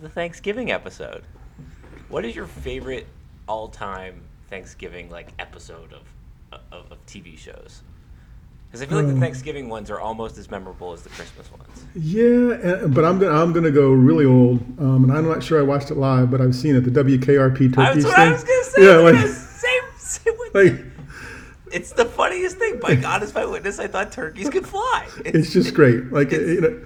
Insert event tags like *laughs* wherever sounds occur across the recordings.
It's the Thanksgiving episode. What is your favorite all-time Thanksgiving like episode of of, of TV shows? Because I feel like the Um, Thanksgiving ones are almost as memorable as the Christmas ones. Yeah, uh, but I'm gonna I'm gonna go really old, um, and I'm not sure I watched it live, but I've seen it. The WKRP turkeys That's what thing. I was gonna say. Yeah, like, same, same with like It's the funniest thing. By God is my witness, I thought turkeys could fly. it's just great. Like It's- you know,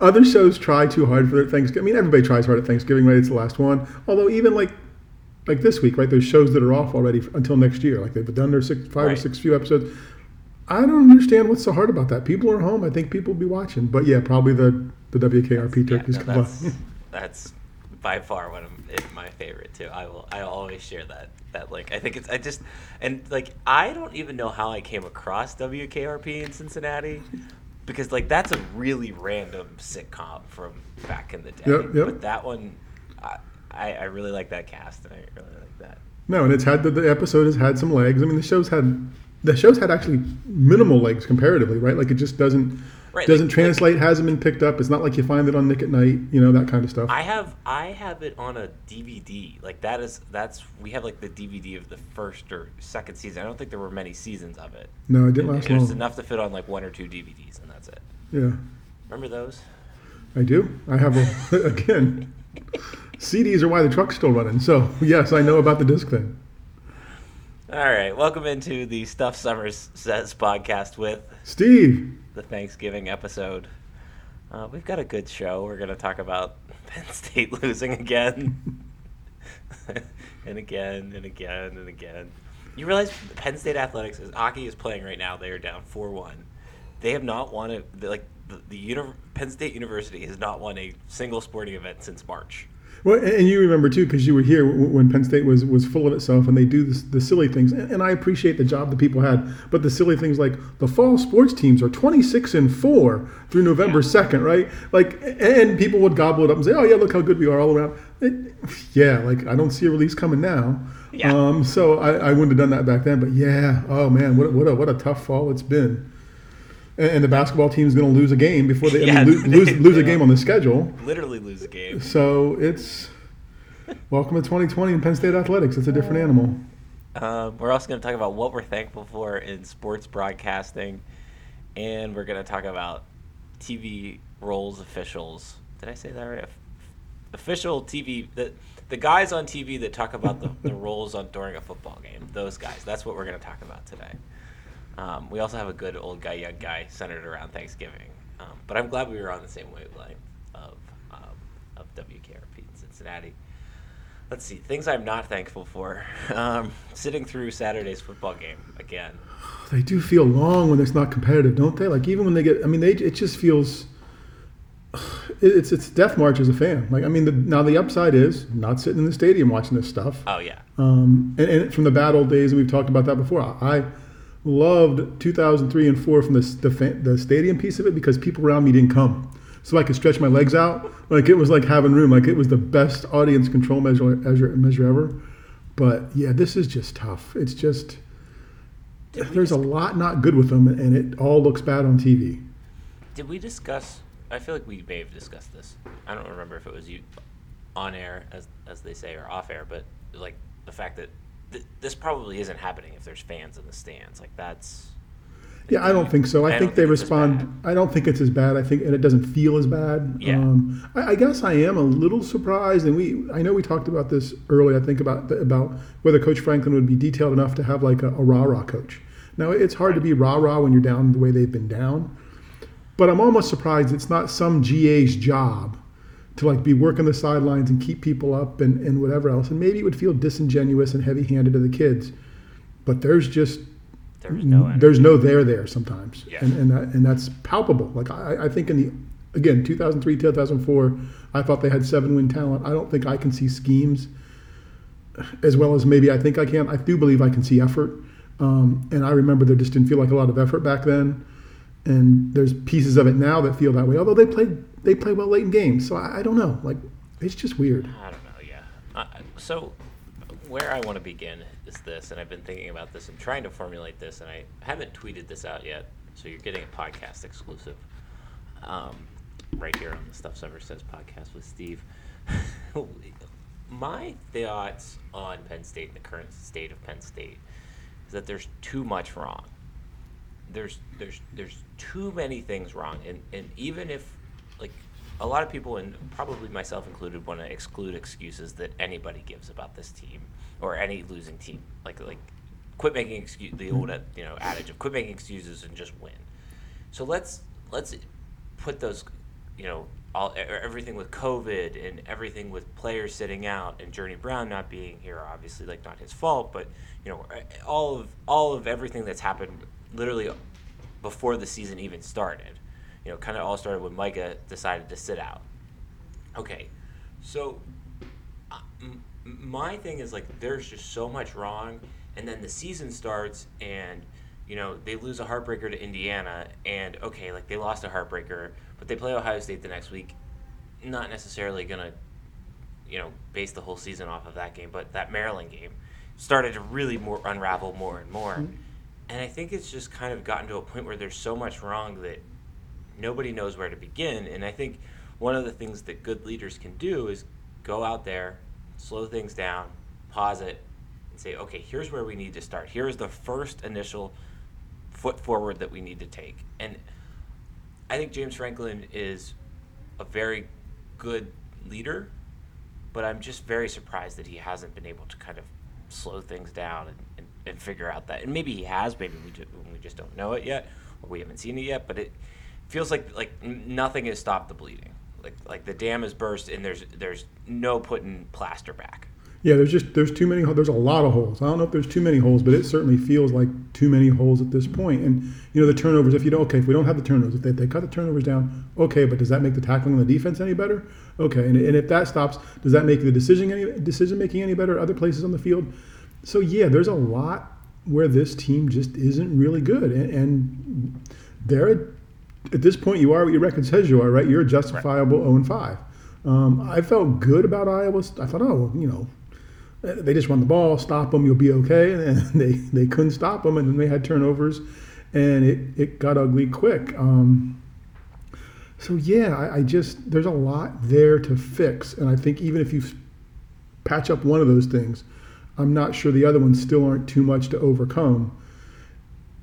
other shows try too hard for their Thanksgiving. I mean, everybody tries hard at Thanksgiving, right? It's the last one. Although even like like this week, right? There's shows that are off already until next year. Like they've done their six, five or six few episodes. I don't understand what's so hard about that. People are home. I think people will be watching. But yeah, probably the the WKRP Yeah, turkeys no, come that's, on. that's by far one of my favorite too. I will I always share that that link. I think it's I just and like I don't even know how I came across WKRP in Cincinnati because like that's a really random sitcom from back in the day. Yep, yep. But that one I, I really like that cast and I really like that. No, and it's had the, the episode has had some legs. I mean, the show's had the show's had actually minimal legs comparatively, right? Like it just doesn't Right, doesn't like- translate, hasn't been picked up. It's not like you find it on Nick at Nite, you know, that kind of stuff. I have I have it on a DVD. Like that is that's we have like the DVD of the first or second season. I don't think there were many seasons of it. no, it didn't last It was long. enough to fit on like one or two DVDs, and that's it. Yeah, Remember those? I do. I have a, *laughs* again. *laughs* CDs are why the truck's still running. So yes, I know about the disc thing. All right, welcome into the Stuff Summers Says podcast with Steve, the Thanksgiving episode. Uh, we've got a good show. We're going to talk about *laughs* Penn State losing again, *laughs* and again, and again, and again. You realize Penn State athletics, as hockey is playing right now, they are down four one. They have not won a like the, the uni- Penn State University has not won a single sporting event since March. Well, and you remember too, because you were here when Penn State was was full of itself, and they do this, the silly things. And, and I appreciate the job the people had, but the silly things like the fall sports teams are twenty six and four through November second, right? Like, and people would gobble it up and say, "Oh yeah, look how good we are all around." It, yeah, like I don't see a release coming now. Yeah. Um, so I, I wouldn't have done that back then, but yeah, oh man, what what a what a tough fall it's been. And, the basketball team is going to lose a game before they I mean, *laughs* lose, they- lose, they a game on the schedule. Literally lose a game. So it's welcome to 2020 in Penn State athletics. It's a different animal. Um, we're also going to talk about what we're thankful for in sports broadcasting, and we're going to talk about TV roles officials. Did I say that right? Of- Official TV, the the guys on TV that talk about the, the *laughs* roles on during a football game. Those guys. That's what we're going to talk about today. Um, we also have a good old guy, young guy centered around Thanksgiving. Um, but I'm glad we were on the same wavelength of um, of WKRP in Cincinnati. Let's see things I'm not thankful for. *laughs* Um, sitting through Saturday's football game again. They do feel long when it's not competitive, don't they? Like even when they get, I mean, they it just feels. *sighs* It's it's death march as a fan. Like I mean, the, now the upside is not sitting in the stadium watching this stuff. Oh yeah, Um, and, and from the bad old days, and we've talked about that before. I loved 2003 and four from the the, the stadium piece of it because people around me didn't come, so I could stretch my legs out. Like it was like having room. Like it was the best audience control measure measure, measure ever. But yeah, this is just tough. It's just Did there's a lot not good with them, and it all looks bad on TV. Did we discuss? I feel like we may have discussed this. I don't remember if it was you on air, as as they say, or off air. But like the fact that th- this probably isn't happening if there's fans in the stands. Like that's Yeah, I don't think so. I, I think they think respond. I don't think it's as bad. I think, and it doesn't feel as bad. Yeah. Um, I, I guess I am a little surprised, and we. I know we talked about this early. I think about the, about whether Coach Franklin would be detailed enough to have like a, a rah rah coach. Now it's hard to be rah rah when you're down the way they've been down, but I'm almost surprised it's not some GA's job to like be working the sidelines and keep people up and, and whatever else. And maybe it would feel disingenuous and heavy handed to the kids, but there's just there's no energy. there's no there there sometimes, Yeah. and and, that, and that's palpable. Like I, I think in the again 2003 2004, I thought they had seven win talent. I don't think I can see schemes as well as maybe I think I can. I do believe I can see effort, um, and I remember there just didn't feel like a lot of effort back then. And there's pieces of it now that feel that way. Although they played they play well late in games, so I, I don't know. Like it's just weird. I don't know. Yeah. Uh, so where I want to begin is this, and I've been thinking about this and trying to formulate this, and I haven't tweeted this out yet. So you're getting a podcast exclusive. Um, right here on the Stuff Summer Says podcast with Steve. *laughs* My thoughts on Penn State and the current state of Penn State is that there's too much wrong. There's there's there's too many things wrong, and and even if like a lot of people and probably myself included want to exclude excuses that anybody gives about this team or any losing team, like like quit making excuse the old mm-hmm. you know adage of quit making excuses and just win. So let's let's put those you know all everything with COVID and everything with players sitting out and Journey Brown not being here, obviously like not his fault, but you know all of all of everything that's happened literally before the season even started. You know, kind of all started when Micah decided to sit out. Okay, so uh, m- my thing is like there's just so much wrong, and then the season starts and you know they lose a heartbreaker to Indiana, and okay, like they lost a heartbreaker, but they play Ohio State the next week. Not necessarily gonna, you know, base the whole season off of that game, but that Maryland game started to really more unravel more and more. And I think it's just kind of gotten to a point where there's so much wrong that nobody knows where to begin. And I think one of the things that good leaders can do is go out there, slow things down, pause it, and say, okay, here's where we need to start. Here's the first initial foot forward that we need to take. And I think James Franklin is a very good leader, but I'm just very surprised that he hasn't been able to kind of slow things down and, and, and figure out that. And maybe he has, maybe we just, we just don't know it yet, or we haven't seen it yet. But it feels like like nothing has stopped the bleeding. Like like the dam is burst, and there's there's no putting plaster back. Yeah, there's just there's too many. There's a lot of holes. I don't know if there's too many holes, but it certainly feels like too many holes at this point. And you know the turnovers. If you don't, okay, if we don't have the turnovers, if they, they cut the turnovers down, okay, but does that make the tackling on the defense any better? Okay, and, and if that stops, does that make the decision any decision making any better? Other places on the field. So yeah, there's a lot where this team just isn't really good, and, and they're at this point you are what your record says you are, right? You're a justifiable 0 and 5. Um, I felt good about Iowa. I thought, oh, you know, they just run the ball, stop them, you'll be okay. *laughs* And they, they couldn't stop them, and then they had turnovers, and it, it got ugly quick. Um, so yeah, I, I just there's a lot there to fix, and I think even if you patch up one of those things, I'm not sure the other ones still aren't too much to overcome.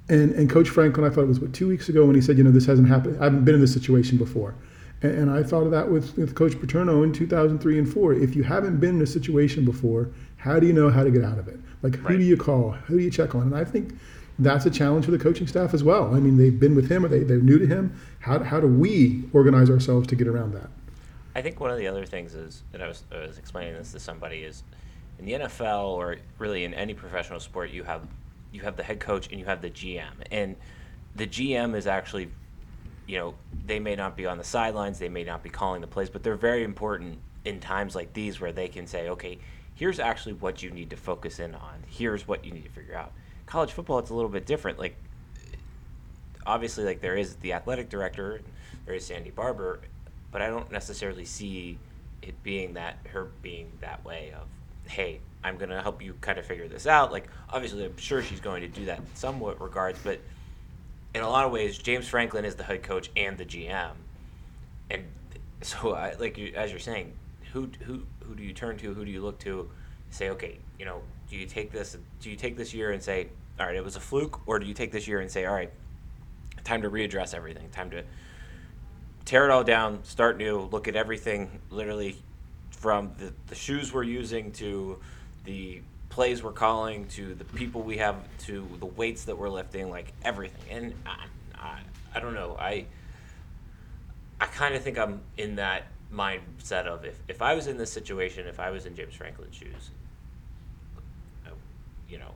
And and Coach Franklin, I thought it was what two weeks ago when he said, you know, this hasn't happened. I haven't been in this situation before. And, and I thought of that with, with Coach Paterno in 2003 and four. If you haven't been in a situation before, how do you know how to get out of it? Like who Right. do you call? Who do you check on? And I think that's a challenge for the coaching staff as well. I mean, they've been with him or they, they're new to him. How, how do we organize ourselves to get around that? I think one of the other things is that I was, I was explaining this to somebody is in the NFL or really in any professional sport you have you have the head coach and you have the GM and the GM is actually you know they may not be on the sidelines they may not be calling the plays but they're very important in times like these where they can say okay here's actually what you need to focus in on. Here's what you need to figure out. College football it's a little bit different. Like obviously like there is the athletic director there is Sandy Barbour but i don't necessarily see it being that her being that way of hey i'm going to help you kind of figure this out. Like obviously i'm sure she's going to do that in somewhat regards but in a lot of ways james franklin is the head coach and the gm and so I, like you, as you're saying who who who do you turn to? Who do you look to? Say okay you know do you take this do you take this year and say all right it was a fluke or do you take this year and say all right time to readdress everything time to tear it all down start new look at everything literally from the, the shoes we're using to the plays we're calling to the people we have to the weights that we're lifting like everything and i, I, I don't know i I kind of think I'm in that mindset of if, if I was in this situation, if I was in James Franklin's shoes, you know,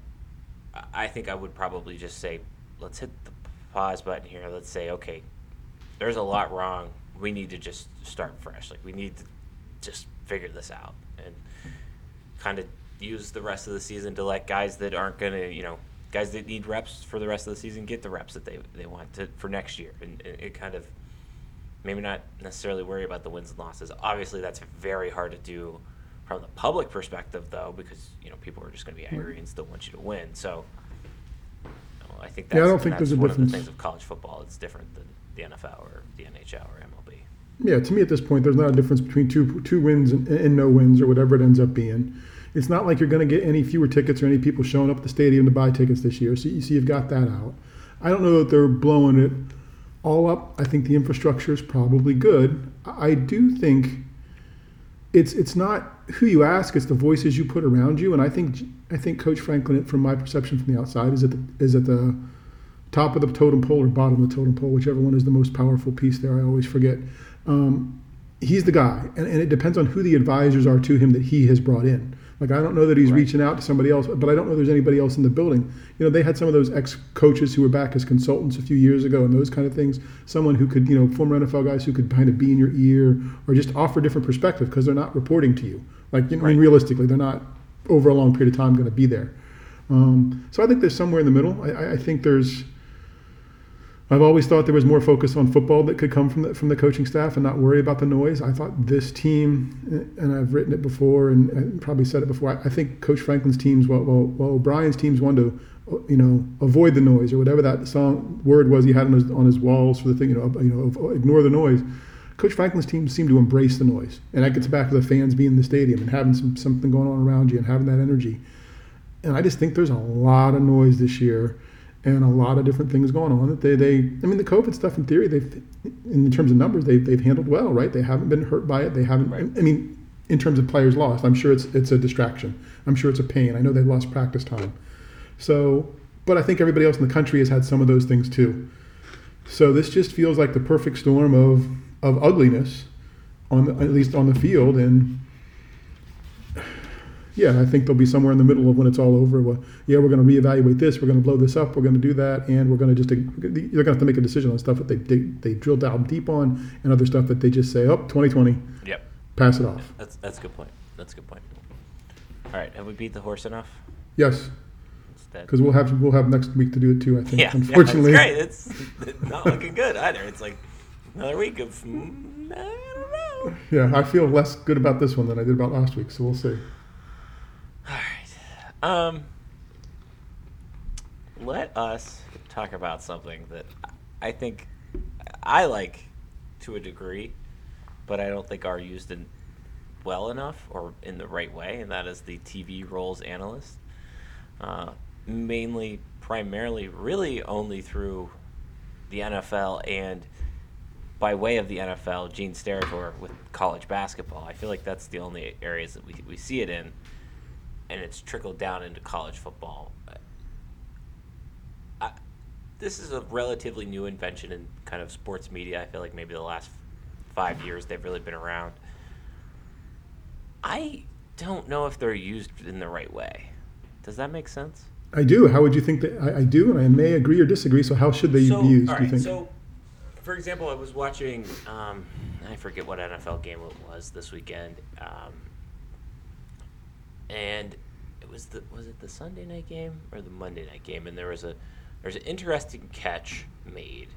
I think I would probably just say, let's hit the pause button here. Let's say, okay, there's a lot wrong. We need to just start fresh. Like we need to just figure this out and kind of use the rest of the season to let guys that aren't gonna, you know, guys that need reps for the rest of the season get the reps that they they want to for next year, and it, kind of maybe not necessarily worry about the wins and losses. Obviously, that's very hard to do from the public perspective, though, because you know people are just going to be mm-hmm. angry and still want you to win. So, you know, I think that's, Yeah, I don't think there's a one of the difference. things of college football. It's different than the NFL or the NHL or MLB. yeah, to me at this point, there's not a difference between two two wins and, and no wins or whatever it ends up being. It's not like you're going to get any fewer tickets or any people showing up at the stadium to buy tickets this year. So you see, you've got that out. I don't know that they're blowing it all up. I think the infrastructure is probably good. I do think it's it's not who you ask; it's the voices you put around you. And I think I think Coach Franklin, from my perception from the outside, is at the is at the top of the totem pole or bottom of the totem pole, whichever one is the most powerful piece there. I always forget. Um, he's the guy, and, and it depends on who the advisors are to him that he has brought in. Like I don't know that he's Right. reaching out to somebody else, but I don't know there's anybody else in the building. You know, they had some of those ex-coaches who were back as consultants a few years ago, and those kind of things. Someone who could, you know, former NFL guys who could kind of be in your ear or just offer different perspective because they're not reporting to you. Like, you know, I mean, realistically, they're not over a long period of time going to be there. Um, so I think there's somewhere in the middle. I- I think there's. I've always thought there was more focus on football that could come from the, from the coaching staff and not worry about the noise. I thought this team, eh, and I've written it before and, probably said it before. I, I think Coach Franklin's teams, while, while, while O'Brien's teams wanted to, you know, avoid the noise or whatever that song word was he had on his on his walls for the thing, you know, you know, ignore the noise. Coach Franklin's team seemed to embrace the noise, and that gets back to the fans being in the stadium and having some something going on around you and having that energy. And I just think there's a lot of noise this year and a lot of different things going on. That they, they I mean the COVID stuff in theory they've in terms of numbers they've, they've handled well right? They haven't been hurt by it. They haven't Right. I mean in terms of players lost I'm sure it's it's a distraction. I'm sure it's a pain. I know they've lost practice time. So but I think everybody else in the country has had some of those things too. So this just feels like the perfect storm of of ugliness on the, at least on the field. And yeah, I think they'll be somewhere in the middle of when it's all over. Well, yeah, we're going to reevaluate this. We're going to blow this up. We're going to do that, and we're going to just they're going to have to make a decision on stuff that they dig, they drill down deep on, and other stuff that they just say, oh, 2020, Yep. pass it off. That's that's a good point. That's a good point. All right, have we beat the horse enough? Yes, because we'll have we'll have next week to do it too. I think. yeah, unfortunately, yeah, it's great. It's it's not looking good either. It's like another week of mm, I don't know. yeah, I feel less good about this one than I did about last week. So we'll see. All right. Um, let us talk about something that I think I like to a degree, but I don't think are used in well enough or in the right way, and that is the TV roles analyst. Uh, mainly, primarily, really only through the NFL and by way of the NFL, Gene Steratore with college basketball. I feel like that's the only areas that we, we see it in, and it's trickled down into college football. I, this is a relatively new invention in kind of sports media. I feel like maybe the last five years they've really been around. I don't know if they're used in the right way. Does that make sense? I do. How would you think that? I, I do, and I may agree or disagree. So how should they so, be used? all do you think? So, for example, I was watching. Um, I forget what NFL game it was this weekend, um, and it was the was it the Sunday night game or the Monday night game? And there was a there's an interesting catch made,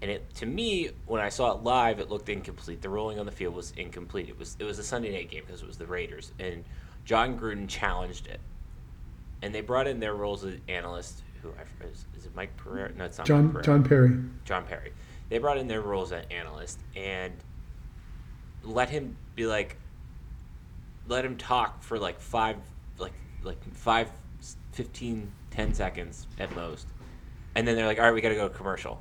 and it to me when I saw it live, it looked incomplete. The rolling on the field was incomplete. It was it was a Sunday night game because it was the Raiders, and Jon Gruden challenged it, and they brought in their roles as analyst. Who I, is, is it Mike Pereira? No, it's not John. John Parry. John Parry. They brought in their roles as analyst and let him be like, let him talk for like five, like like five, 15, 10 seconds at most, and then they're like, all right, we got to go commercial.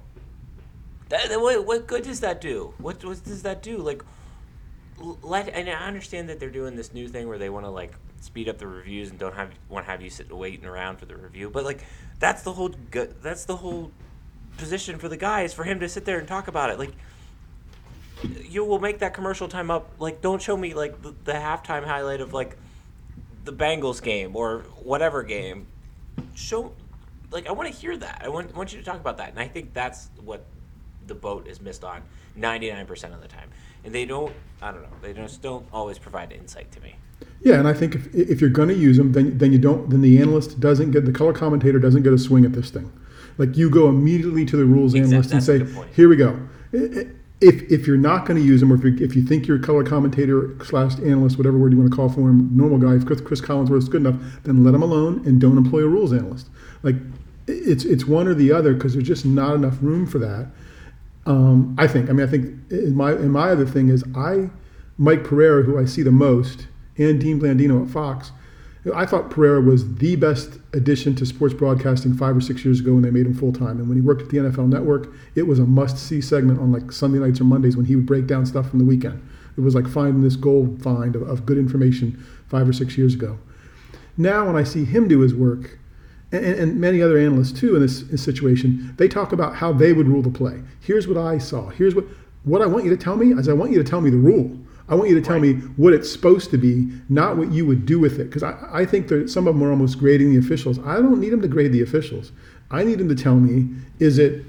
That, that- what, what good does that do? What, what does that do? Like, let and I understand that they're doing this new thing where they want to like speed up the reviews and don't have want to have you sit waiting around for the review. But like, that's the whole. That's the whole position for the guy is for him to sit there and talk about it. Like, you will make that commercial time up. Like, don't show me like the, the halftime highlight of like the Bengals game or whatever game. Show, like, I want to hear that. I want want you to talk about that. And I think that's what the boat is missed on 99% of the time. And they don't, I don't know, they just don't always provide insight to me. Yeah, and I think if, if you're going to use them, then then you don't. Then the analyst doesn't get the color commentator doesn't get a swing at this thing. Like you go immediately to the rules Exact- analyst and that's a say, "Here we go." I- I- If if you're not going to use them, or if you if you think a color commentator slash analyst, whatever word you want to call for him, normal guy, if Chris, Cris Collinsworth is good enough, then let him alone and don't employ a rules analyst. Like it's it's one or the other because there's just not enough room for that. Um, I think. I mean, I think in my in my other thing is I, Mike Pereira, who I see the most, and Dean Blandino at Fox. I thought Pereira was the best addition to sports broadcasting five or six years ago when they made him full time. And when he worked at the NFL Network, it was a must see segment on like Sunday nights or Mondays when he would break down stuff from the weekend. It was like finding this gold find of, of good information five or six years ago. Now, when I see him do his work, and, and many other analysts too in this, in this situation, they talk about how they would rule the play. Here's what I saw. Here's what what I want you to tell me is I want you to tell me the rule. I want you to tell right. me what it's supposed to be, not what you would do with it. Because I, I think that some of them are almost grading the officials. I don't need them to grade the officials. I need them to tell me, is it,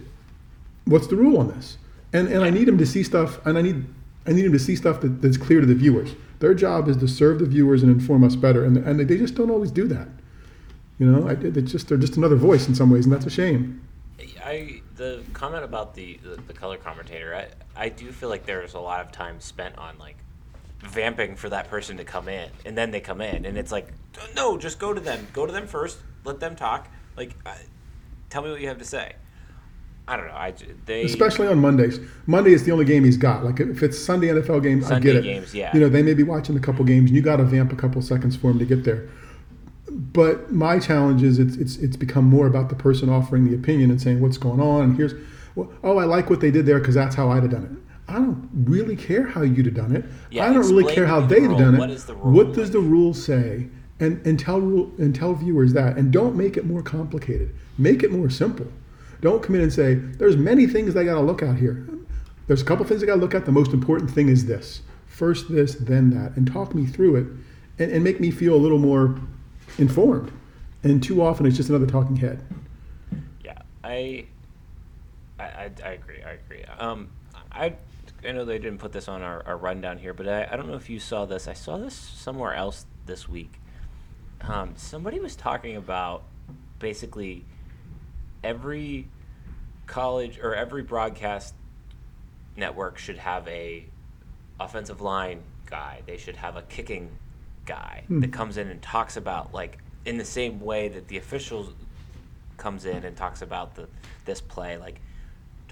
what's the rule on this? And, and I need them to see stuff, and I need, I need them to see stuff that, that's clear to the viewers. Their job is to serve the viewers and inform us better, and, and they just don't always do that. You know, I, it's just they're just another voice in some ways, and that's a shame. I the comment about the, the, the color commentator, I, I do feel like there's a lot of time spent on like vamping for that person to come in, and then they come in, and it's like, no, just go to them, go to them first, let them talk. Like, uh, tell me what you have to say. I don't know. I they especially on Mondays. Monday is the only game he's got. Like if it's Sunday NFL games, Sunday I get it. Games, yeah. You know, they may be watching a couple games, and you got to vamp a couple seconds for him to get there but my challenge is it's, it's it's become more about the person offering the opinion and saying what's going on and here's well, oh I like what they did there because that's how I'd have done it. I don't really care how you'd have done it. Yeah, I don't really care how they'd have done it. What, is the rule? what does the rule say? And and tell rule and tell viewers that and don't make it more complicated. Make it more simple. Don't come in and say there's many things I got to look at here. There's a couple things I got to look at. The most important thing is this. First this, then that, and talk me through it, and, and make me feel a little more informed. And too often it's just another talking head. Yeah, I, I, I agree. I agree. Um, I, I know they didn't put this on our, our rundown here, but I, I don't know if you saw this. I saw this somewhere else this week. Um, somebody was talking about basically every college or every broadcast network should have a offensive line guy. They should have a kicking guy hmm. that comes in and talks about like in the same way that the officials comes in and talks about the this play like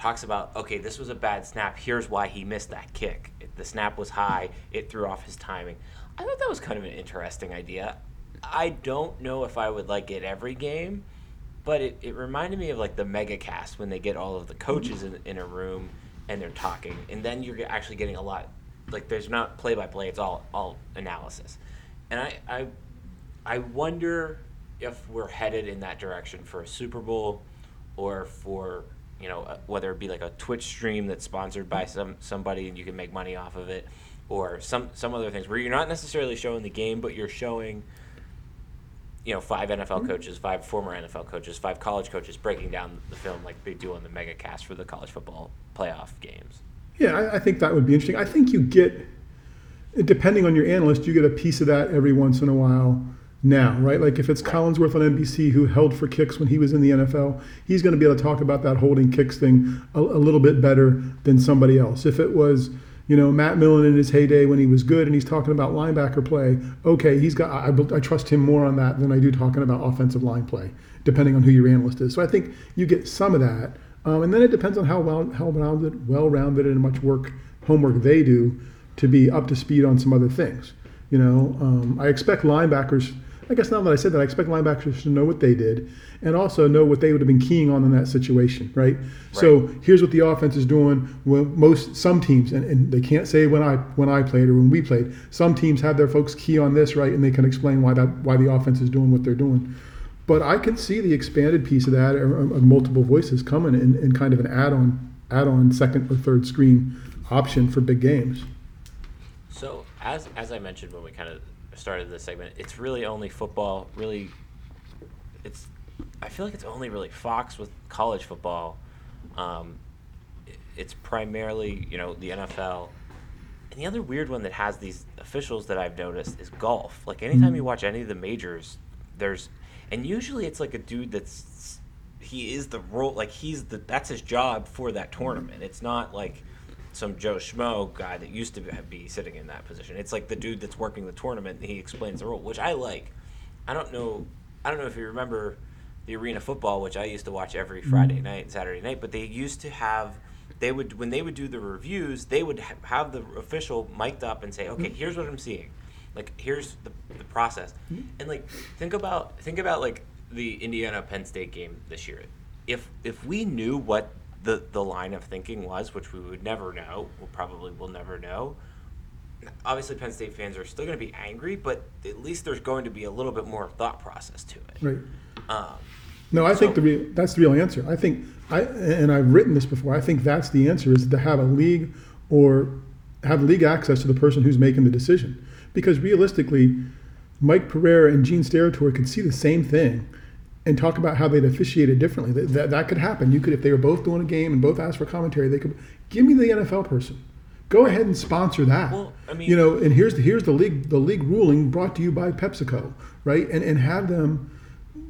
talks about okay this was a bad snap. Here's why he missed that kick. The snap was high. It threw off his timing. I thought that was kind of an interesting idea. I don't know if i would like it every game but it, it reminded me of like the mega cast when they get all of the coaches in, in a room and they're talking. And then you're actually getting a lot like there's not play by play it's all all analysis. And I, I, I wonder if we're headed in that direction for a Super Bowl, or for you know uh, whether it be like a Twitch stream that's sponsored by some somebody and you can make money off of it, or some some other things where you're not necessarily showing the game, but you're showing you know, five NFL mm-hmm. coaches, five former NFL coaches, five college coaches breaking down the film like they do on the mega cast for the college football playoff games. Yeah, I, I, think that would be interesting. I think you get depending on your analyst, you get a piece of that every once in a while now, right? Like if it's Collinsworth on NBC who held for kicks when he was in the NFL, he's going to be able to talk about that holding kicks thing a, a, little bit better than somebody else. If it was, you know, Matt Millen in his heyday when he was good and he's talking about linebacker play, okay, he's got, I, I trust him more on that than I do talking about offensive line play, depending on who your analyst is. So I think you get some of that. Um, and then it depends on how well, how rounded, well-rounded and much work, homework they do to be up to speed on some other things. You know, um, I expect linebackers. I guess now that I said that, I expect linebackers to know what they did and also know what they would have been keying on in that situation, right? right. So here's what the offense is doing. When most some teams, and, and they can't say when I when I played or when we played. Some teams have their folks key on this, right, and they can explain why that why the offense is doing what they're doing. But I can see the expanded piece of that, or, or multiple voices coming in, in kind of an add-on add-on second or third screen option for big games. So as as I mentioned when we kind of started this segment, it's really only football. Really, it's I feel like it's only really Fox with college football. Um, it's primarily you know the NFL. And the other weird one that has these officials that I've noticed is golf. Like anytime you mm-hmm. watch any of the majors, there's and usually it's like a dude that's he is the role like he's the that's his job for that tournament. It's not like some Joe Schmo guy that used to be sitting in that position. It's like the dude that's working the tournament and he explains the rule, which I like. I don't know. I don't know if you remember the arena football, which I used to watch every Friday mm-hmm. night and Saturday night, but they used to have they would when they would do the reviews, they would ha- have the official mic'd up and say, "Okay, Mm-hmm. here's what I'm seeing. Like here's the, the process." Mm-hmm. And like think about think about like the Indiana Penn State game this year. If if we knew what the the line of thinking was, which we would never know, we probably will never know. Obviously, Penn State fans are still going to be angry, but at least there's going to be a little bit more thought process to it. Right. Um, No, I think the real, that's the real answer. I think I and I've written this before. I think that's the answer is to have a league or have league access to the person who's making the decision. Because realistically, Mike Pereira and Gene Steratore could see the same thing and talk about how they'd officiate it differently. That, that, that could happen. You could, if they were both doing a game and both asked for commentary, they could give me the NFL person. Go ahead and sponsor that. Well, I mean- you know, and here's the here's the league the league ruling brought to you by PepsiCo, right? And and have them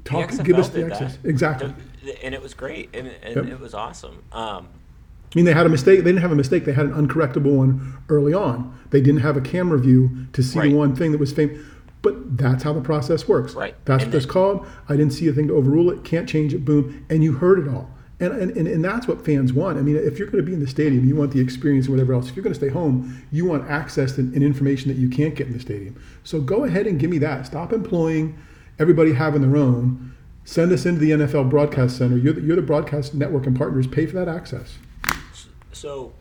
talk, XFL give us the did that. access. Exactly. The- And it was great, and, and Yep. it was awesome. Um, I mean, they had a mistake. They didn't have a mistake. They had an uncorrectable one early on. They didn't have a camera view to see Right. the one thing that was famous. But that's how the process works. Right. That's And what it's called. I didn't see a thing to overrule it. Can't change it. Boom. And you heard it all. And, and, and, and that's what fans want. I mean, if you're going to be in the stadium, you want the experience and whatever else. If you're going to stay home, you want access and, and information that you can't get in the stadium. So go ahead and give me that. Stop employing everybody having their own. Send us into the NFL Broadcast Center. You're the, you're the broadcast network and partners. Pay for that access. so,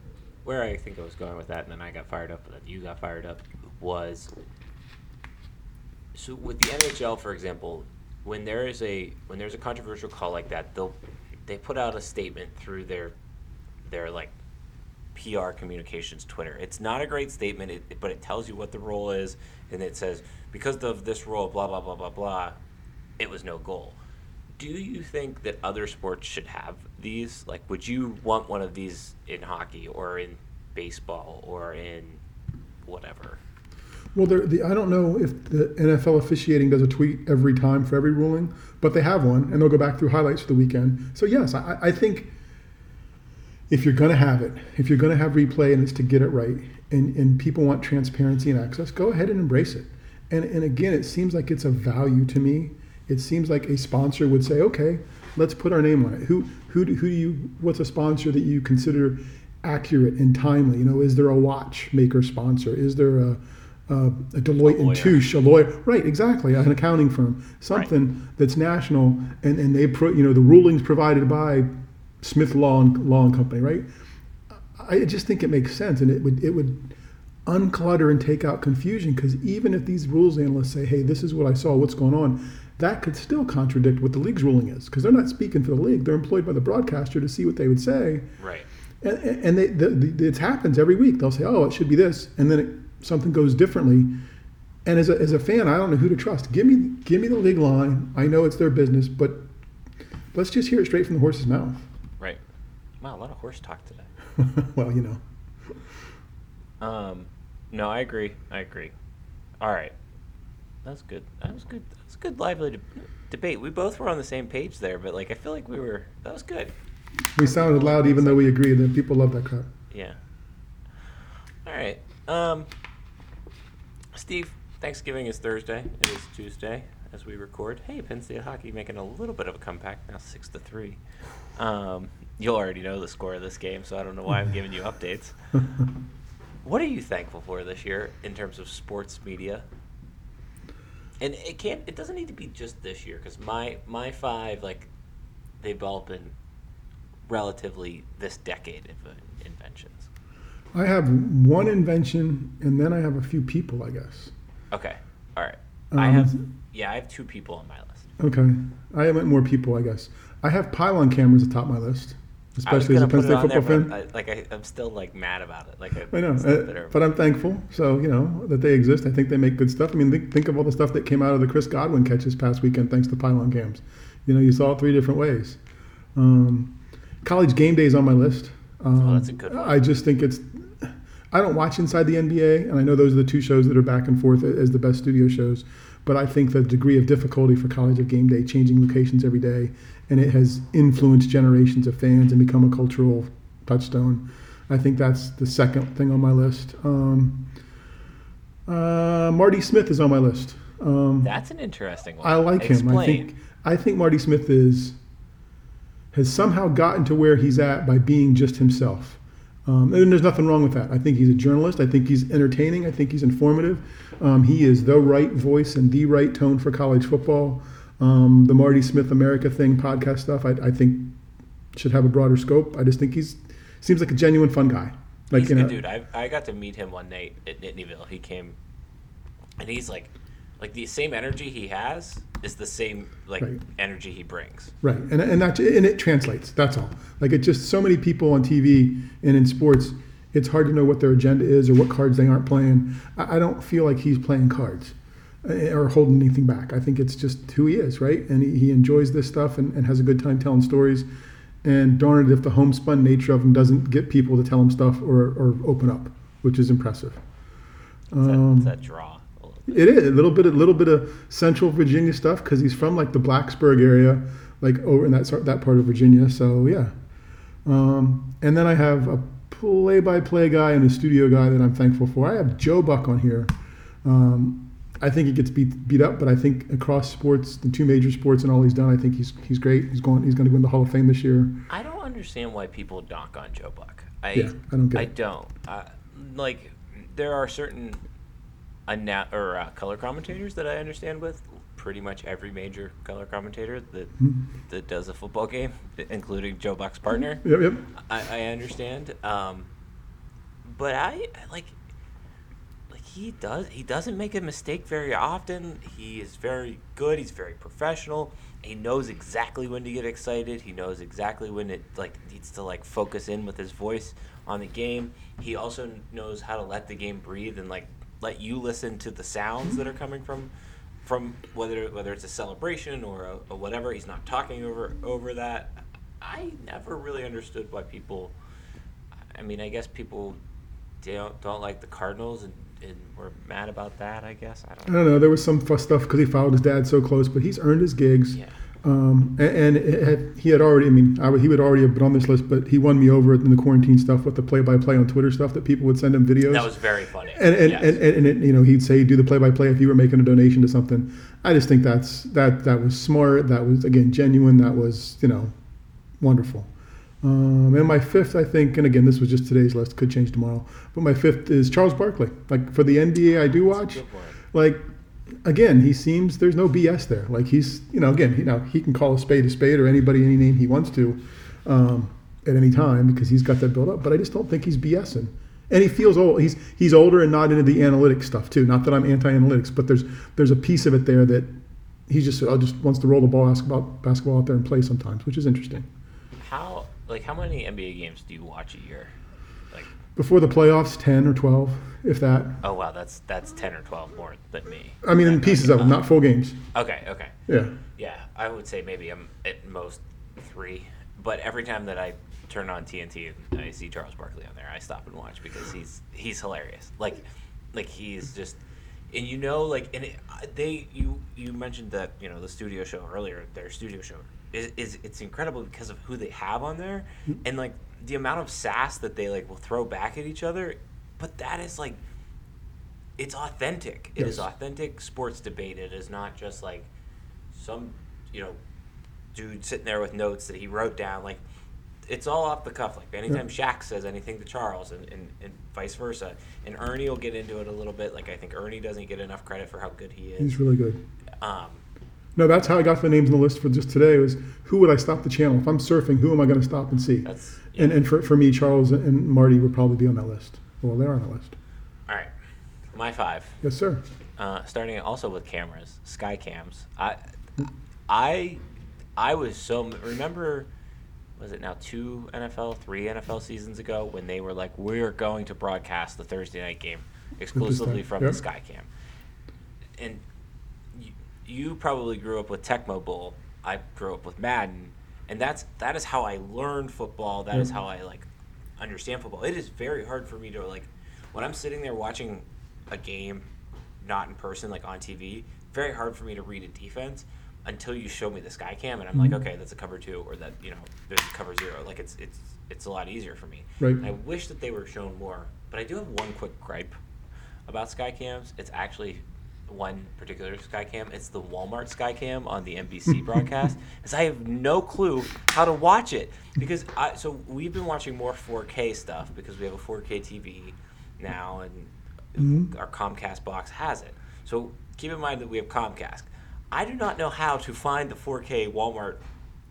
where I think I was going with that, and then I got fired up, and then you got fired up, was so with the NHL, for example, when there is a when there's a controversial call like that, they'll they put out a statement through their their like PR communications Twitter. It's not a great statement, it, but it tells you what the role is, and it says because of this role, blah blah blah blah blah, it was no goal. Do you think that other sports should have these? Like, would you want one of these in hockey or in baseball or in whatever? Well, the, I don't know if the NFL officiating does a tweet every time for every ruling, but they have one, and they'll go back through highlights for the weekend. So yes, I, I think if you're going to have it, if you're going to have replay and it's to get it right, and, and people want transparency and access, go ahead and embrace it. And, and again, it seems like it's a value to me. It seems like a sponsor would say, okay, let's put our name on it. Who, who, do, who do you, what's a sponsor that you consider accurate and timely? You know, is there a watchmaker sponsor? Is there a, a, a Deloitte and Touche, a lawyer? Right, exactly, an accounting firm, something that's national, and, and they, pro, you know, the rulings provided by Smith Law and Law and Company, right? I just think it makes sense, and it would it would unclutter and take out confusion because even if these rules analysts say, "Hey, this is what I saw, what's going on," that could still contradict what the league's ruling is because they're not speaking for the league; they're employed by the broadcaster to see what they would say, Right. and, and they, the, the, it happens every week. They'll say, "Oh, it should be this," and then it, something goes differently. And as a, as a fan, I don't know who to trust. Give me give me the league line. I know it's their business, but let's just hear it straight from the horse's mouth. Right. Wow, a lot of horse talk today. *laughs* well, you know. Um, no, I agree. I agree. All right. That's good. That was good. That was good lively de- debate. We both were on the same page there, but like I feel like we were. That was good. We sounded loud even though we agreed and people love that crap. Yeah. All right. Um, Steve, Thanksgiving is Thursday. It is Tuesday as we record. Hey, Penn State hockey making a little bit of a comeback now, six to three. Um, you'll already know the score of this game, so I don't know why I'm *laughs* giving you updates. *laughs* What are you thankful for this year in terms of sports media? And it can't. It doesn't need to be just this year because my my five like they've all been relatively this decade of inventions. I have one invention and then I have a few people, I guess. Okay. All right. I Um, have yeah, I have two people on my list. Okay. I went more people, I guess. I have pylon cameras atop my list, especially as a Penn State on there, football but fan. I, like I, I'm still like mad about it. Like I, I know, not uh, but I'm thankful. So you know that they exist. I think they make good stuff. I mean, think, think of all the stuff that came out of the Chris Godwin catch this past weekend, thanks to pylon cams. You know, you saw it three different ways. Um, college game day is on my list. Um, Oh, that's a good one. I just think it's. I don't watch Inside the NBA, and I know those are the two shows that are back and forth as the best studio shows. But I think the degree of difficulty for college of game day, changing locations every day, and it has influenced generations of fans and become a cultural touchstone. I think that's the second thing on my list. Um, uh, Marty Smith is on my list. Um, That's an interesting one. I like him. I Explain. think I think Marty Smith is has somehow gotten to where he's at by being just himself. Um, and there's nothing wrong with that. I think he's a journalist. I think he's entertaining. I think he's informative. Um, he is the right voice and the right tone for college football. Um, the Marty Smith America thing, podcast stuff, I, I think should have a broader scope. I just think he's seems like a genuine fun guy. Like he's you a know, dude. I, I got to meet him one night at Nittanyville. He came, and he's like, like the same energy he has is the same like Right. energy he brings. Right, and and that and it translates. That's all. Like it just so many people on TV and in sports, it's hard to know what their agenda is or what cards they aren't playing. I, I don't feel like he's playing cards eh, or holding anything back. I think it's just who he is, right? And he, he enjoys this stuff and, and has a good time telling stories. And darn it if the homespun nature of him doesn't get people to tell him stuff or, or open up, which is impressive. It's that, Um, it's that draw. A little bit. It is a little bit, a little bit of Central Virginia stuff because he's from like the Blacksburg area, like over in that that part of Virginia. So yeah, um, and then I have a play-by-play guy and a studio guy that I'm thankful for. I have Joe Buck on here. Um, I think he gets beat beat up, but I think across sports, the two major sports and all he's done, I think he's he's great. He's going he's going to win the Hall of Fame this year. I don't understand why people knock on Joe Buck. I Yeah, I don't get I it. don't. Uh, like there are certain or uh, color commentators that I understand with pretty much every major color commentator that Hmm. that does a football game, including Joe Buck's partner. Yep, yep. I, I understand. Um, but I like like he does he doesn't make a mistake very often. He is very good. He's very professional. He knows exactly when to get excited. He knows exactly when it like needs to like focus in with his voice on the game. He also knows how to let the game breathe and like let you listen to the sounds that are coming from from whether whether it's a celebration or a, a whatever. He's not talking over over that. I never really understood why people. I mean, I guess people don't don't like the Cardinals and, and were mad about that. I guess I I don't. don't know. There was some fuss stuff because he followed his dad so close, but he's earned his gigs. Yeah. Um, and and it had, he had already, I mean, I, he would already have been on this list, but he won me over in the quarantine stuff with the play-by-play on Twitter stuff that people would send him videos. That was very funny. and and, Yes. and, and, and it, you know he'd say do the play-by-play if you were making a donation to something. I just think that's that that was smart. That was again genuine. That was you know wonderful. Um, and my fifth, I think, and again, this was just today's list, could change tomorrow. But my fifth is Charles Barkley. Like for the NBA, I do watch like again he seems there's no bs there. Like he's you know again you know he can call a spade a spade or anybody any name he wants to um, at any time because he's got that built up but i just don't think he's bsing and he feels old he's he's older and not into the analytics stuff too. Not that i'm anti-analytics but there's there's a piece of it there that he just uh, just wants to roll the ball basketball basketball out there and play sometimes which is interesting. How like how many NBA games do you watch a year? Before the playoffs 10 or 12 if that oh wow, that's that's ten or twelve more than me. i mean in pieces of them not full games Okay, okay. yeah Yeah, I would say maybe I'm at most three. But every time that I turn on TNT and I see Charles Barkley on there, I stop and watch because he's he's hilarious. Like, like he's just, and you know, like, and it, they you you mentioned that you know the studio show earlier. Their studio show is, is it's incredible because of who they have on there, mm-hmm. and like the amount of sass that they like will throw back at each other. But that is like it's authentic. It is Yes. authentic sports debate. It is not just like some, you know, dude sitting there with notes that he wrote down. Like, it's all off the cuff. Like, anytime Shaq says anything to Charles and, and, and vice versa. And Ernie will get into it a little bit. Like, I think Ernie doesn't get enough credit for how good he is. he's really good Um, No, that's how I got the names on the list for just today. Was who would I stop the channel if I'm surfing? Who am I going to stop and see? that's, And and for, for me, Charles and Marty would probably be on that list. Well, they're on the list. all right. My five. Yes, sir. uh, starting also with cameras, sky cams. I, I, I was so remember. Was it now two NFL, three NFL seasons ago when they were like, we're going to broadcast the Thursday night game exclusively from Yep. the Skycam, and you, you probably grew up with Tecmo Bowl. I grew up with Madden, and that's that is how I learned football. That is Yep. how I like understand football. It is very hard for me to like when I'm sitting there watching a game, not in person, like on TV. Very hard for me to read a defense until you show me the sky cam, and I'm like, mm-hmm. okay, that's a cover two, or that you know, there's a cover zero. Like it's it's it's a lot easier for me. Right. And I wish that they were shown more, but I do have one quick gripe about sky cams. It's actually one particular Skycam. It's the Walmart Skycam on the NBC *laughs* broadcast, because I have no clue how to watch it. Because I so we've been watching more 4K stuff because we have a 4K TV now, and mm-hmm. our Comcast box has it. So keep in mind that we have Comcast. I do not know how to find the 4K Walmart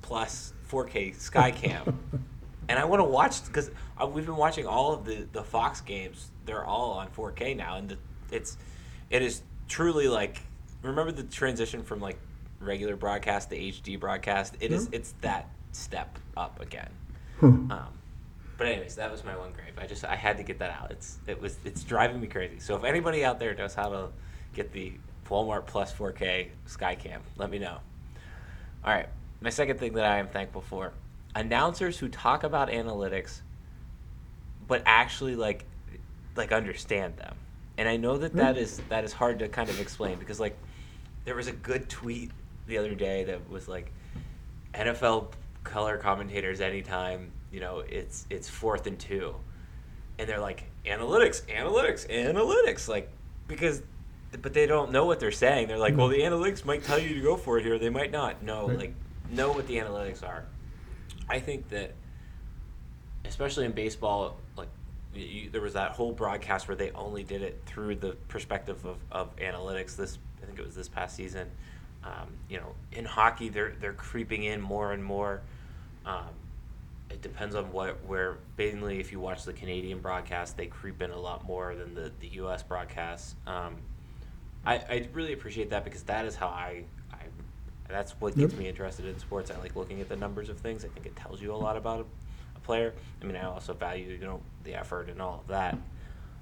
Plus 4K Skycam *laughs* and I want to watch because we've been watching all of the the Fox games. They're all on 4K now, and the, it's it is truly like remember the transition from like regular broadcast to HD broadcast. It is it's that step up again. Um, but anyways, that was my one gripe. I just I had to get that out. It's it was it's driving me crazy. So if anybody out there knows how to get the Walmart Plus 4K Skycam, let me know. All right, my second thing that I am thankful for announcers who talk about analytics but actually like like understand them and i know that hmm. that is that is hard to kind of explain because like there was a good tweet the other day that was like nfl color commentators anytime you know it's it's fourth and two. And they're like analytics analytics analytics like because but they don't know what they're saying. They're like hmm. well the analytics might tell you to go for it here. They might not. No like know what the analytics are. I think that, especially in baseball, you, there was that whole broadcast where they only did it through the perspective of, of analytics. This I think it was this past season. Um, you know, in hockey, they're they're creeping in more and more. Um, it depends on what where mainly if you watch the Canadian broadcast, they creep in a lot more than the the U.S. broadcasts. Um, I, I really appreciate that because that is how I, I that's what gets Yep. me interested in sports. I like looking at the numbers of things. I think it tells you a lot about a, player. I mean, I also value you know the effort and all of that.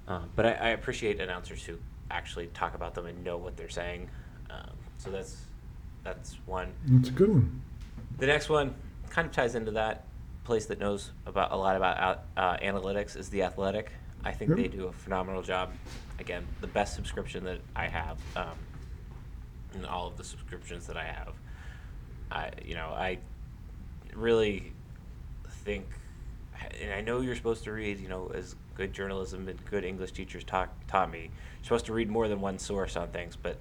Um, but I, I appreciate announcers who actually talk about them and know what they're saying. Um, so that's that's one. That's a good one. The next one kind of ties into that place that knows about a lot about uh, analytics is the Athletic. I think Yep. they do a phenomenal job. Again, the best subscription that I have, um, in all of the subscriptions that I have. I you know I really think, and I know you're supposed to read. You know, as good journalism and good English teachers taught taught me, you're supposed to read more than one source on things, but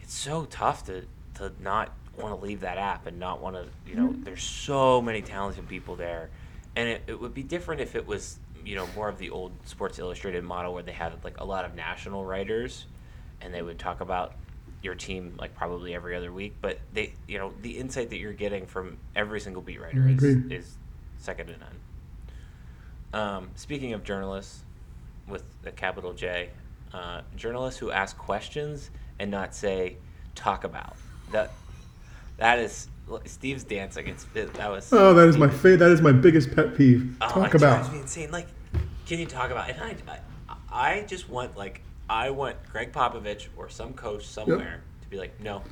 it's so tough to to not want to leave that app and not want to you know mm-hmm. there's so many talented people there. And it, it would be different if it was you know more of the old sports illustrated model where they had like a lot of national writers and they would talk about your team like probably every other week but they you know the insight that you're getting from every single beat writer is, mm-hmm. is second to none um, speaking of journalists with a capital J, uh, journalists who ask questions and not say talk about that. That is Steve's dancing. It's it, that was. Oh, that is my fa- that is my biggest pet peeve. Oh, Talk it about. drives me insane. Like, can you talk about? And I, I, I just want like I want Gregg Popovich or some coach somewhere to be like, no,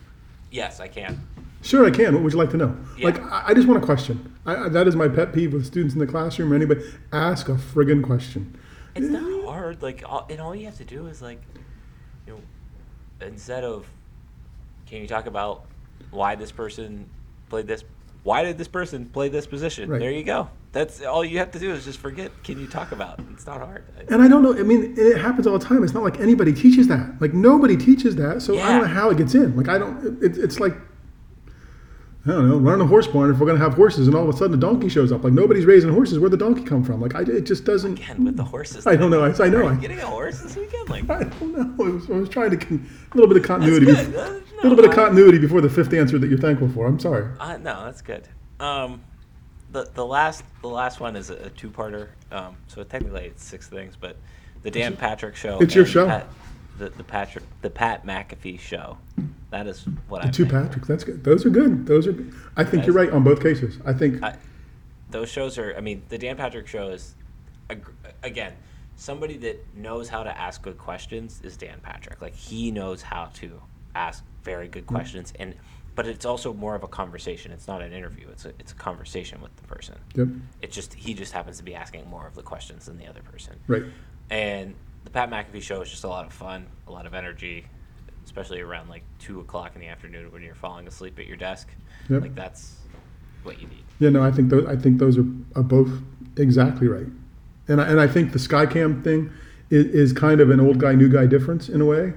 yes, I can. Sure, I can. What would you like to know? Yeah. Like, I, I just want a question. I, I, that is my pet peeve with students in the classroom or anybody. Ask a friggin' question. It's not hard. Like, all, and all you have to do is like, you know, instead of, can you talk about why this person played this? Why did this person play this position? Right. There you go. That's all you have to do is just forget. Can you talk about? It's not hard. And I don't know. I mean, it happens all the time. It's not like anybody teaches that. Like nobody teaches that. So I don't know how it gets in. Like I don't. It, it's like I don't know. Running a horse barn if we're gonna have horses, and all of a sudden a donkey shows up. Like nobody's raising horses. Where'd the donkey come from? Like I, it just doesn't. Again with the horses. *laughs* I don't know. I, I know. Are I, you getting a horse this weekend? Like, I don't know. I was, I was trying to con- a little bit of continuity. That's good. Uh, A little bit of continuity before the fifth answer that you're thankful for. I'm sorry. Uh, no, that's good. Um, the the last the last one is a, a two parter. Um, so technically it's six things, but the Dan Patrick show. It's your show. Pat, the the Patrick the Pat McAfee show. That is what The I'm. two Patricks. That's good. Those are good. Those are. Good. I think you're right on both cases. I think. I, those shows are. I mean, the Dan Patrick show is, again, somebody that knows how to ask good questions is Dan Patrick. Like he knows how to ask very good Mm-hmm. questions, and but it's also more of a conversation. It's not an interview. It's a it's a conversation with the person. Yep. It's just he just happens to be asking more of the questions than the other person. Right. And the Pat McAfee show is just a lot of fun, a lot of energy, especially around like two o'clock in the afternoon when you're falling asleep at your desk. Yep. Like that's what you need. Yeah, no, I think those. I think those are, are both exactly right, and I, and I think the Skycam thing is, is kind of an old guy new guy difference in a way.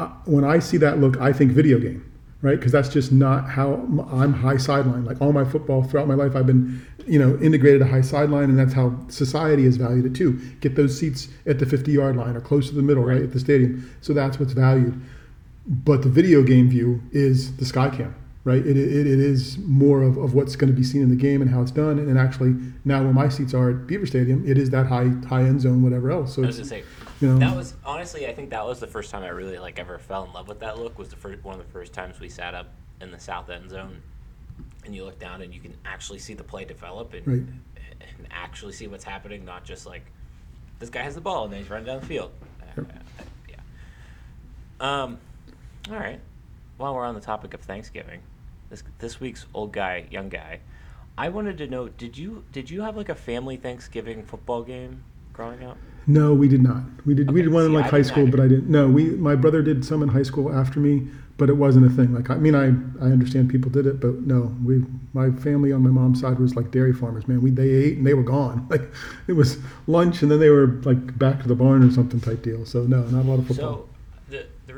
uh, when I see that look, I think video game, right? Because that's just not how I'm high sideline. Like all my football throughout my life, I've been, you know, integrated a high sideline, and that's how society has valued it too. Get those seats at the 50 yard line or close to the middle, right, at the stadium. So that's what's valued. But the video game view is the Skycam, right? It, it, it is more of, of what's going to be seen in the game and how it's done. And actually, now where my seats are at Beaver Stadium, it is that high high end zone, whatever else. So I was it's, gonna say you know, that was honestly I think that was the first time I really like ever fell in love with that look. Was the first one of the first times we sat up in the south end zone, and you look down and you can actually see the play develop and, Right. and actually see what's happening, not just like this guy has the ball and then he's running down the field. Uh, yeah. Um. All right. While we're on the topic of Thanksgiving, this this week's old guy, young guy, I wanted to know did you did you have like a family Thanksgiving football game growing up? No, we did not. We did we did one in like I high school, but I didn't. No, we my brother did some in high school after me, but it wasn't a thing. Like I mean, I I understand people did it, but no, we my family on my mom's side was like dairy farmers. Man, we they ate and they were gone. *laughs* Like it was lunch and then they were like back to the barn or something type deal. So no, not a lot of football. So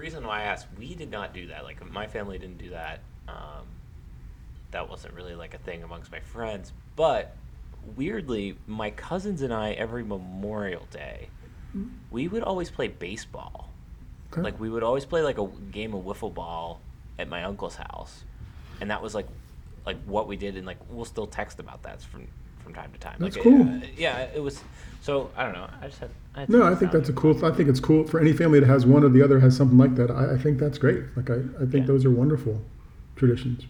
reason why I asked, we did not do that. Like my family didn't do that. Um, that wasn't really like a thing amongst my friends. But weirdly, my cousins and I every Memorial Day, we would always play baseball. Okay. Like we would always play like a game of wiffle ball at my uncle's house, and that was like like what we did. And like we'll still text about that from from time to time. That's like, cool. uh, yeah, it was. So I don't know. I just had. I had no, I think that's a cool. I think it's cool for any family that has one or the other has something like that. I, I think that's great. Like I, I think Yeah. those are wonderful traditions.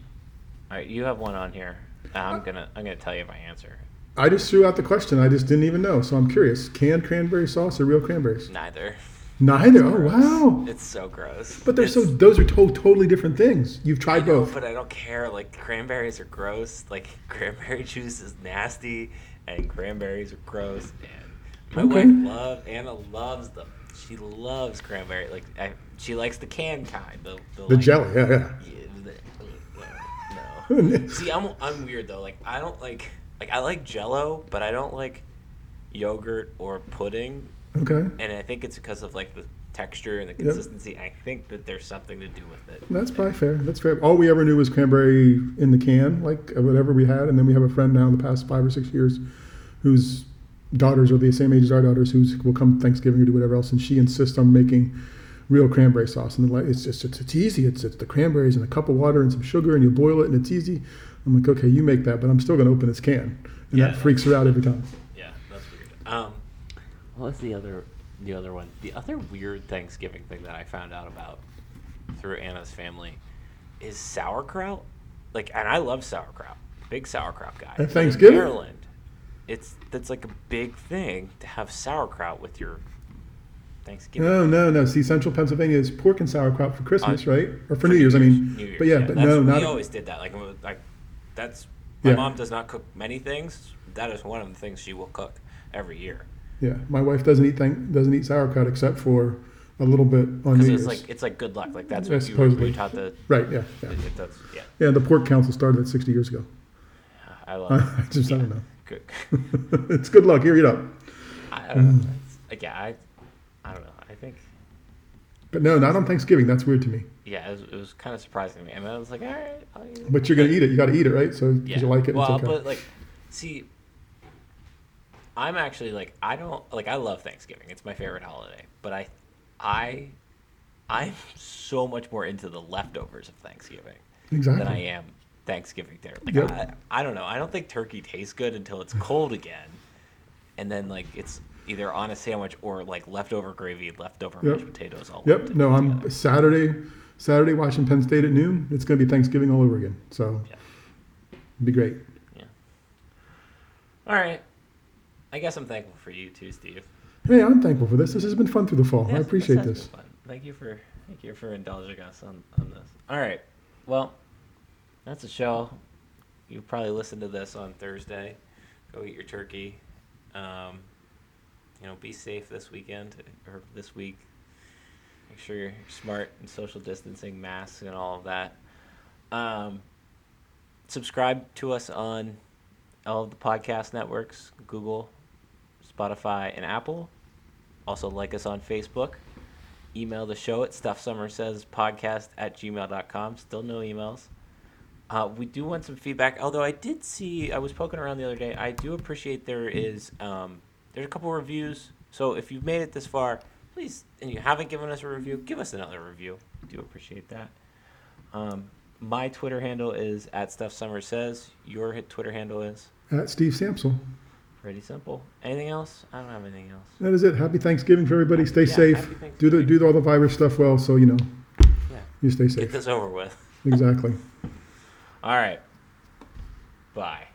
All right, you have one on here. Uh, I'm gonna I'm gonna tell you my answer. I just threw out the question. I just didn't even know, so I'm curious. Canned cranberry sauce or real cranberries? Neither. Neither. Oh wow. It's so gross. But they're so those are to- totally different things. You've tried know, both. but I don't care. Like cranberries are gross. Like *laughs* cranberry juice is nasty, and cranberries are gross. And Okay. wife loves Anna loves them. She loves cranberry. Like I, she likes the canned kind. The the, The like, jelly, yeah, yeah. Yeah, the- *laughs* no. See, I'm I'm weird though. Like I don't like like I like Jello, but I don't like yogurt or pudding. Okay, And I think it's because of like the texture and the Yep. consistency. I think that there's something to do with it. that's probably fair. That's fair. All we ever knew was cranberry in the can, like uh, whatever we had, and then we have a friend now in the past five or six years, whose daughters are the same age as our daughters, who will come Thanksgiving or do whatever else, and she insists on making real cranberry sauce. And like, it's just it's, it's easy. It's it's the cranberries and a cup of water and some sugar, and you boil it, and it's easy. I'm like, okay, you make that, but I'm still going to open this can, and Yeah, that freaks her out every time. Yeah, that's weird. Um, what was the other the other one? The other weird Thanksgiving thing that I found out about through Anna's family is sauerkraut. Like, and I love sauerkraut. Big sauerkraut guy. In Thanksgiving? Maryland, it's that's like a big thing to have sauerkraut with your Thanksgiving. No, no, no. See, Central Pennsylvania is pork and sauerkraut for Christmas, Uh, right? Or for, New Year's, I mean. New Year's, but yeah, but that's- no, not. We always did that. Like, like that's my Yeah. mom does not cook many things. That is one of the things she will cook every year. Yeah, my wife doesn't eat thing, doesn't eat sauerkraut except for a little bit on New Because Year's. it's like it's like good luck. Like that's Yeah, what you supposedly. we taught the. right? Yeah, yeah. that's yeah. Yeah, the pork council started at 60 years ago. I love. *laughs* I it. just I don't know. Good. *laughs* it's good luck. Here, eat up. I, I don't know. Mm. Yeah, I, I don't know. I think But no, not on Thanksgiving. That's weird to me. yeah, it was, it was kind of surprising to me. I mean, I was like, all right, I'll. But you're gonna eat it. You got to eat it, right? So Yeah. you like it. Well, okay. but like, see, I'm actually like I don't like I love Thanksgiving. It's my favorite holiday. But I, I, I'm so much more into the leftovers of Thanksgiving exactly. than I am Thanksgiving dinner. Like Yep. I, I don't know. I don't think turkey tastes good until it's cold again, and then like it's either on a sandwich or like leftover gravy, leftover Yep. mashed potatoes all. Yep. No, I'm together. Saturday. Saturday watching Penn State at noon. It's gonna be Thanksgiving all over again. So Yeah. it'd be great. Yeah. All right. I guess I'm thankful for you too, Steve. Hey, I'm thankful for this. This has been fun through the fall. I Yes, appreciate has this. fun. Thank you for thank you for indulging us on, on this. All right. Well, that's a show. You probably listen to this on Thursday. Go eat your turkey. Um, you know, be safe this weekend or this week. Make sure you're smart and social distancing, masks, and all of that. Um, subscribe to us on all of the podcast networks Google, Spotify, and Apple. Also, like us on Facebook. email the show at stuff summer says podcast at gmail.com. Still no emails. Uh, we do want some feedback. Although I did see, I was poking around the other day. I do appreciate there is um, there's a couple reviews. So if you've made it this far, please, and you haven't given us a review, give us another review. We do appreciate that. Um, my Twitter handle is at stuff summer says. Your Twitter handle is At Steve Samsel. pretty simple. Anything else? I don't have anything else. That is it. Happy Thanksgiving for everybody. Stay Yeah, safe. Do the do all the virus stuff well, so you know Yeah. you stay safe. Get this over with. Exactly. *laughs* All right. Bye.